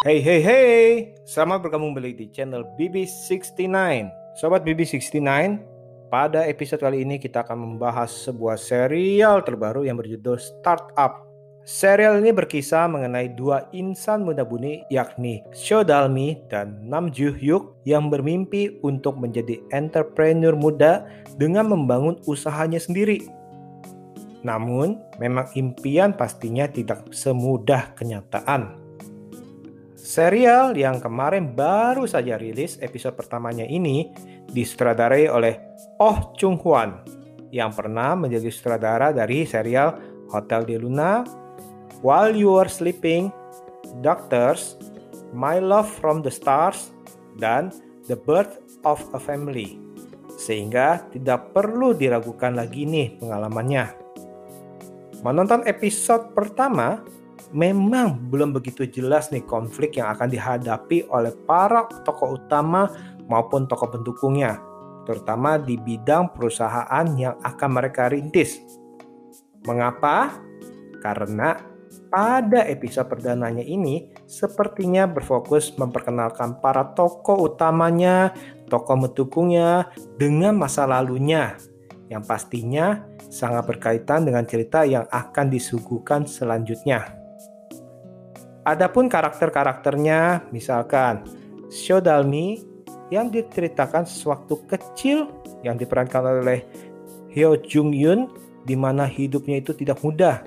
Hey hey hey, selamat bergabung kembali di channel BB69. Sobat BB69, pada episode kali ini kita akan membahas sebuah serial terbaru yang berjudul Startup. Serial ini berkisah mengenai dua insan muda buni yakni Sho Dalmi dan Nam Joo Hyuk yang bermimpi untuk menjadi entrepreneur muda dengan membangun usahanya sendiri. Namun, memang impian pastinya tidak semudah kenyataan. Serial yang kemarin baru saja rilis episode pertamanya ini disutradarai oleh Oh Chung Hwan yang pernah menjadi sutradara dari serial Hotel de Luna, While You Are Sleeping, Doctors, My Love from the Stars, dan The Birth of a Family. Sehingga tidak perlu diragukan lagi nih pengalamannya. Menonton episode pertama, memang belum begitu jelas nih konflik yang akan dihadapi oleh para tokoh utama maupun tokoh pendukungnya, terutama di bidang perusahaan yang akan mereka rintis. Mengapa? Karena pada episode perdananya ini sepertinya berfokus memperkenalkan para tokoh utamanya, tokoh pendukungnya dengan masa lalunya yang pastinya sangat berkaitan dengan cerita yang akan disuguhkan selanjutnya. Adapun karakter-karakternya, misalkan Shodalmi yang diceritakan sewaktu kecil yang diperankan oleh Hyo Jung Yun di mana hidupnya itu tidak mudah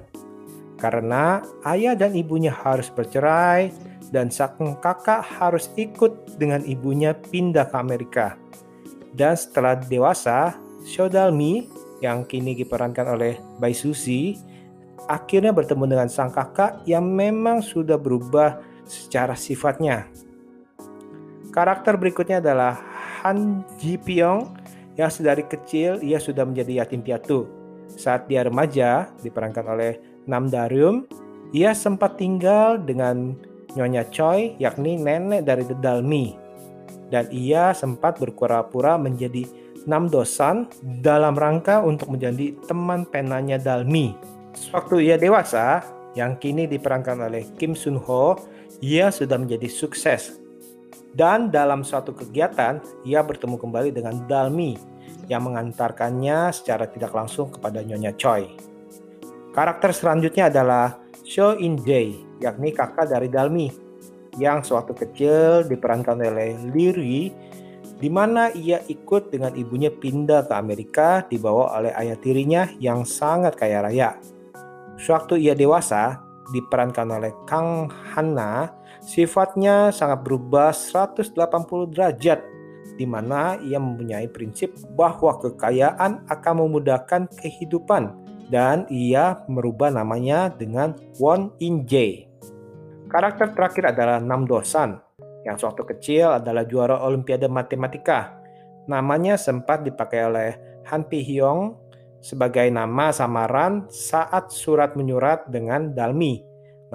karena ayah dan ibunya harus bercerai dan sang kakak harus ikut dengan ibunya pindah ke Amerika. Dan setelah dewasa, Shodalmi yang kini diperankan oleh Bai Susi akhirnya bertemu dengan sang kakak yang memang sudah berubah secara sifatnya. Karakter berikutnya adalah Han Ji Pyong yang sedari kecil ia sudah menjadi yatim piatu. Saat dia remaja, diperankan oleh Nam Daryum, ia sempat tinggal dengan Nyonya Choi, yakni nenek dari Dedalmi. Dan ia sempat berpura-pura menjadi Nam Dosan dalam rangka untuk menjadi teman penanya Dalmi. Sewaktu ia dewasa, yang kini diperankan oleh Kim Sun Ho, ia sudah menjadi sukses. Dan dalam suatu kegiatan, ia bertemu kembali dengan Dalmi yang mengantarkannya secara tidak langsung kepada Nyonya Choi. Karakter selanjutnya adalah Sho In Jae, yakni kakak dari Dalmi, yang sewaktu kecil diperankan oleh Lee di mana ia ikut dengan ibunya pindah ke Amerika dibawa oleh ayah tirinya yang sangat kaya raya. Sewaktu ia dewasa, diperankan oleh Kang Hanna, sifatnya sangat berubah 180 derajat di mana ia mempunyai prinsip bahwa kekayaan akan memudahkan kehidupan dan ia merubah namanya dengan Won In Jae. Karakter terakhir adalah Nam Dosan yang sewaktu kecil adalah juara Olimpiade Matematika. Namanya sempat dipakai oleh Han Pi Hyong sebagai nama samaran saat surat menyurat dengan Dalmi.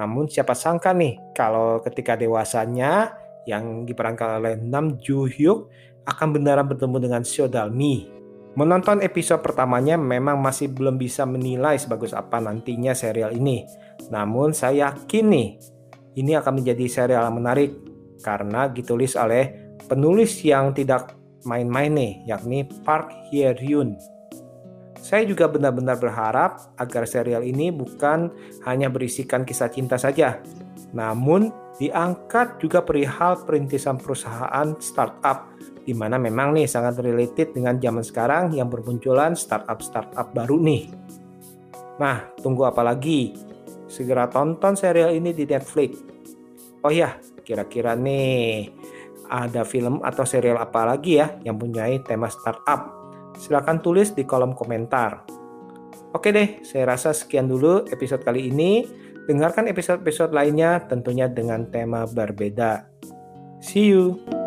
Namun siapa sangka nih kalau ketika dewasanya yang diperankan oleh Nam Joo Hyuk akan beneran bertemu dengan Seo Dalmi. Menonton episode pertamanya memang masih belum bisa menilai sebagus apa nantinya serial ini. Namun saya yakin nih ini akan menjadi serial yang menarik karena ditulis oleh penulis yang tidak main-main nih yakni Park Hye Ryun. Saya juga benar-benar berharap agar serial ini bukan hanya berisikan kisah cinta saja, namun diangkat juga perihal perintisan perusahaan startup di mana memang nih sangat related dengan zaman sekarang yang bermunculan startup-startup baru nih. Nah, tunggu apa lagi? Segera tonton serial ini di Netflix. Oh ya, kira-kira nih ada film atau serial apa lagi ya yang punya tema startup? Silahkan tulis di kolom komentar. Oke deh, saya rasa sekian dulu episode kali ini. Dengarkan episode-episode lainnya tentunya dengan tema berbeda. See you.